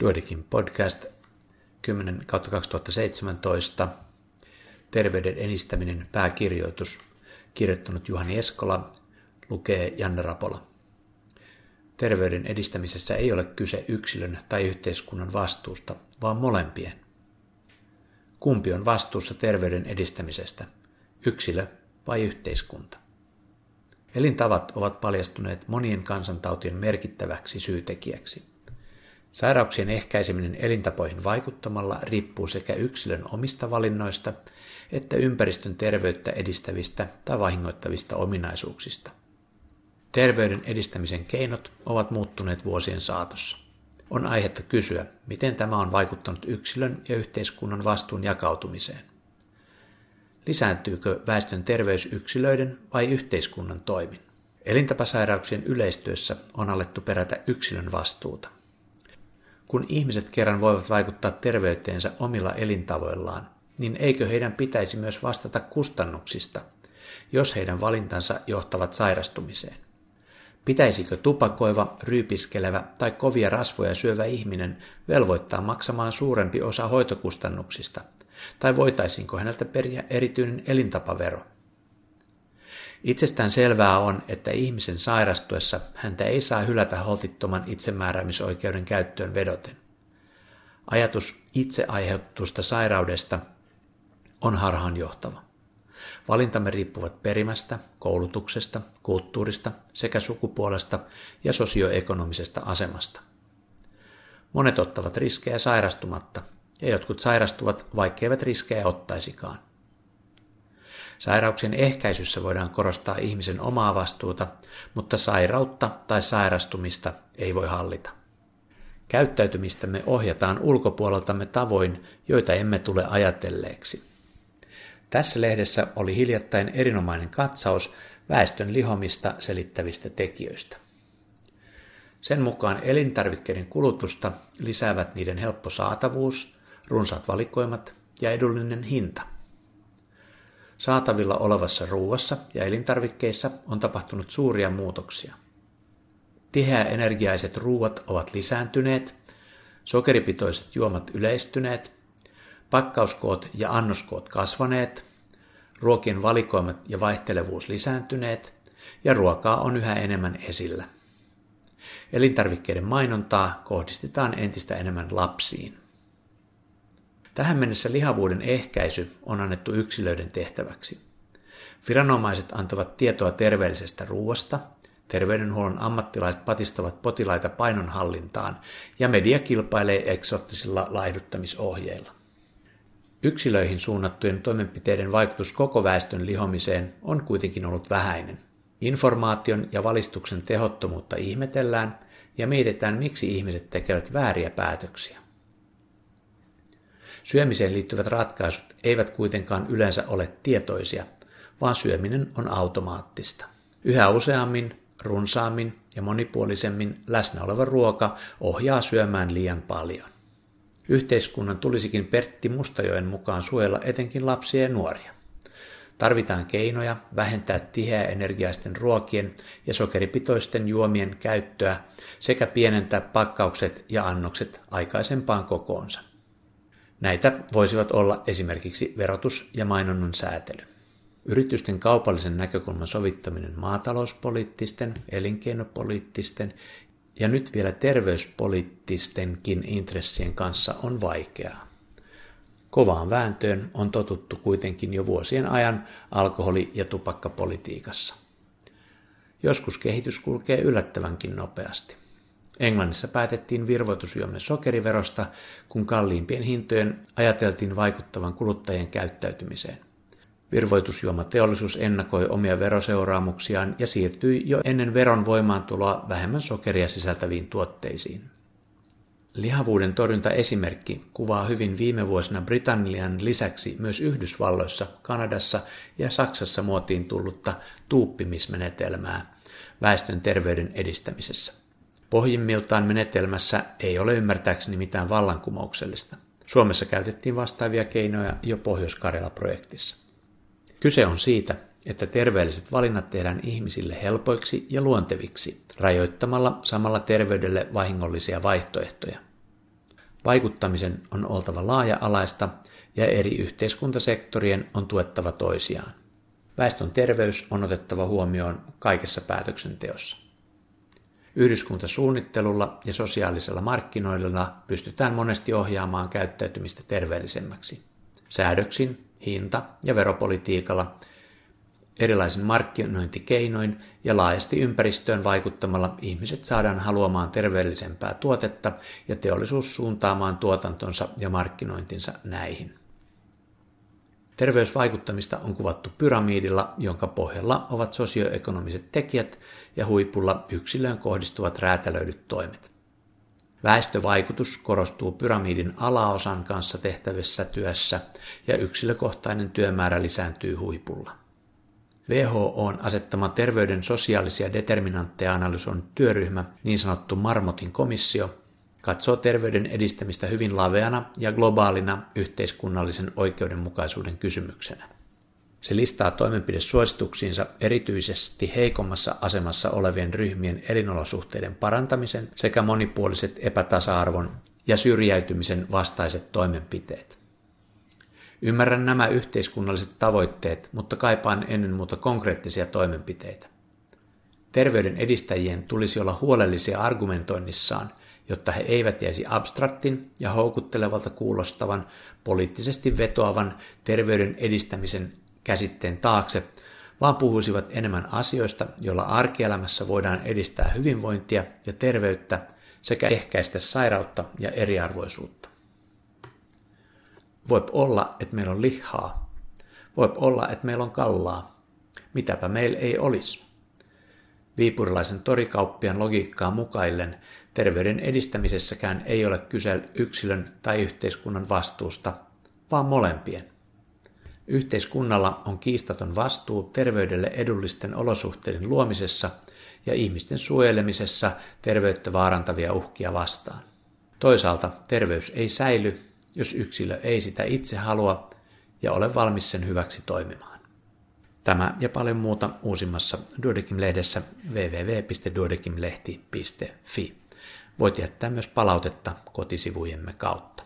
Duodikin podcast 10 kautta 2017. Terveyden edistäminen pääkirjoitus. Kirjoittanut Juhani Eskola, lukee Janne Rapola. Terveyden edistämisessä ei ole kyse yksilön tai yhteiskunnan vastuusta, vaan molempien. Kumpi on vastuussa terveyden edistämisestä, yksilö vai yhteiskunta? Elintavat ovat paljastuneet monien kansantautien merkittäväksi syytekijäksi. Sairauksien ehkäiseminen elintapoihin vaikuttamalla riippuu sekä yksilön omista valinnoista että ympäristön terveyttä edistävistä tai vahingoittavista ominaisuuksista. Terveyden edistämisen keinot ovat muuttuneet vuosien saatossa. On aihetta kysyä, miten tämä on vaikuttanut yksilön ja yhteiskunnan vastuun jakautumiseen. Lisääntyykö väestön terveys yksilöiden vai yhteiskunnan toimin? Elintapasairauksien yleistyössä on alettu perätä yksilön vastuuta. Kun ihmiset kerran voivat vaikuttaa terveyteensä omilla elintavoillaan, niin eikö heidän pitäisi myös vastata kustannuksista, jos heidän valintansa johtavat sairastumiseen? Pitäisikö tupakoiva, ryypiskelevä tai kovia rasvoja syövä ihminen velvoittaa maksamaan suurempi osa hoitokustannuksista, tai voitaisiinko häneltä periä erityinen elintapavero? Itsestään selvää on, että ihmisen sairastuessa häntä ei saa hylätä holtittoman itsemääräämisoikeuden käyttöön vedoten. Ajatus itse aiheutusta sairaudesta on harhaanjohtava. Valintamme riippuvat perimästä, koulutuksesta, kulttuurista sekä sukupuolesta ja sosioekonomisesta asemasta. Monet ottavat riskejä sairastumatta, ja jotkut sairastuvat, vaikkeivät riskejä ottaisikaan. Sairauksien ehkäisyssä voidaan korostaa ihmisen omaa vastuuta, mutta sairautta tai sairastumista ei voi hallita. Käyttäytymistämme ohjataan ulkopuoleltamme tavoin, joita emme tule ajatelleeksi. Tässä lehdessä oli hiljattain erinomainen katsaus väestön lihomista selittävistä tekijöistä. Sen mukaan elintarvikkeiden kulutusta lisäävät niiden helppo saatavuus, runsaat valikoimat ja edullinen hinta – Saatavilla olevassa ruuassa ja elintarvikkeissa on tapahtunut suuria muutoksia. Tiheäenergiaiset ruuat ovat lisääntyneet, sokeripitoiset juomat yleistyneet, pakkauskoot ja annoskoot kasvaneet, ruokien valikoimat ja vaihtelevuus lisääntyneet ja ruokaa on yhä enemmän esillä. Elintarvikkeiden mainontaa kohdistetaan entistä enemmän lapsiin. Tähän mennessä lihavuuden ehkäisy on annettu yksilöiden tehtäväksi. Viranomaiset antavat tietoa terveellisestä ruoasta, terveydenhuollon ammattilaiset patistavat potilaita painonhallintaan ja media kilpailee eksottisilla laihduttamisohjeilla. Yksilöihin suunnattujen toimenpiteiden vaikutus koko väestön lihomiseen on kuitenkin ollut vähäinen. Informaation ja valistuksen tehottomuutta ihmetellään ja mietitään, miksi ihmiset tekevät vääriä päätöksiä. Syömiseen liittyvät ratkaisut eivät kuitenkaan yleensä ole tietoisia, vaan syöminen on automaattista. Yhä useammin, runsaammin ja monipuolisemmin läsnä oleva ruoka ohjaa syömään liian paljon. Yhteiskunnan tulisikin Pertti Mustajoen mukaan suojella etenkin lapsia ja nuoria. Tarvitaan keinoja vähentää tiheäenergiaisten ruokien ja sokeripitoisten juomien käyttöä sekä pienentää pakkaukset ja annokset aikaisempaan kokoonsa. Näitä voisivat olla esimerkiksi verotus ja mainonnan säätely. Yritysten kaupallisen näkökulman sovittaminen maatalouspoliittisten, elinkeinopoliittisten ja nyt vielä terveyspoliittistenkin intressien kanssa on vaikeaa. Kovaan vääntöön on totuttu kuitenkin jo vuosien ajan alkoholi- ja tupakkapolitiikassa. Joskus kehitys kulkee yllättävänkin nopeasti. Englannissa päätettiin virvoitusjuomen sokeriverosta, kun kalliimpien hintojen ajateltiin vaikuttavan kuluttajien käyttäytymiseen. Virvoitusjuomateollisuus ennakoi omia veroseuraamuksiaan ja siirtyi jo ennen veron voimaantuloa vähemmän sokeria sisältäviin tuotteisiin. Lihavuuden torjunta esimerkki kuvaa hyvin viime vuosina Britannian lisäksi myös Yhdysvalloissa, Kanadassa ja Saksassa muotiin tullutta tuuppimismenetelmää väestön terveyden edistämisessä. Pohjimmiltaan menetelmässä ei ole ymmärtääkseni mitään vallankumouksellista. Suomessa käytettiin vastaavia keinoja jo Pohjois-Karjala-projektissa. Kyse on siitä, että terveelliset valinnat tehdään ihmisille helpoiksi ja luonteviksi, rajoittamalla samalla terveydelle vahingollisia vaihtoehtoja. Vaikuttamisen on oltava laaja-alaista ja eri yhteiskuntasektorien on tuettava toisiaan. Väestön terveys on otettava huomioon kaikessa päätöksenteossa. Yhdyskuntasuunnittelulla ja sosiaalisella markkinoilla pystytään monesti ohjaamaan käyttäytymistä terveellisemmäksi. Säädöksin, hinta- ja veropolitiikalla, erilaisin markkinointikeinoin ja laajasti ympäristöön vaikuttamalla ihmiset saadaan haluamaan terveellisempää tuotetta ja teollisuus suuntaamaan tuotantonsa ja markkinointinsa näihin. Terveysvaikuttamista on kuvattu pyramiidilla, jonka pohjalla ovat sosioekonomiset tekijät ja huipulla yksilöön kohdistuvat räätälöidyt toimet. Väestövaikutus korostuu pyramidin alaosan kanssa tehtävissä työssä ja yksilökohtainen työmäärä lisääntyy huipulla. WHO on asettama terveyden sosiaalisia determinantteja analysoinut työryhmä, niin sanottu Marmotin komissio, katsoo terveyden edistämistä hyvin laveana ja globaalina yhteiskunnallisen oikeudenmukaisuuden kysymyksenä. Se listaa toimenpidesuosituksiinsa erityisesti heikommassa asemassa olevien ryhmien elinolosuhteiden parantamisen sekä monipuoliset epätasa-arvon ja syrjäytymisen vastaiset toimenpiteet. Ymmärrän nämä yhteiskunnalliset tavoitteet, mutta kaipaan ennen muuta konkreettisia toimenpiteitä. Terveyden edistäjien tulisi olla huolellisia argumentoinnissaan – jotta he eivät jäisi abstraktin ja houkuttelevalta kuulostavan, poliittisesti vetoavan terveyden edistämisen käsitteen taakse, vaan puhuisivat enemmän asioista, joilla arkielämässä voidaan edistää hyvinvointia ja terveyttä sekä ehkäistä sairautta ja eriarvoisuutta. Voi olla, että meillä on lihaa. Voi olla, että meillä on kallaa. Mitäpä meillä ei olisi. Viipurilaisen torikauppian logiikkaa mukaillen terveyden edistämisessäkään ei ole kyse yksilön tai yhteiskunnan vastuusta, vaan molempien. Yhteiskunnalla on kiistaton vastuu terveydelle edullisten olosuhteiden luomisessa ja ihmisten suojelemisessa terveyttä vaarantavia uhkia vastaan. Toisaalta terveys ei säily, jos yksilö ei sitä itse halua ja ole valmis sen hyväksi toimimaan. Tämä ja paljon muuta uusimmassa Duodekim-lehdessä www.duodekimlehti.fi. Voit jättää myös palautetta kotisivujemme kautta.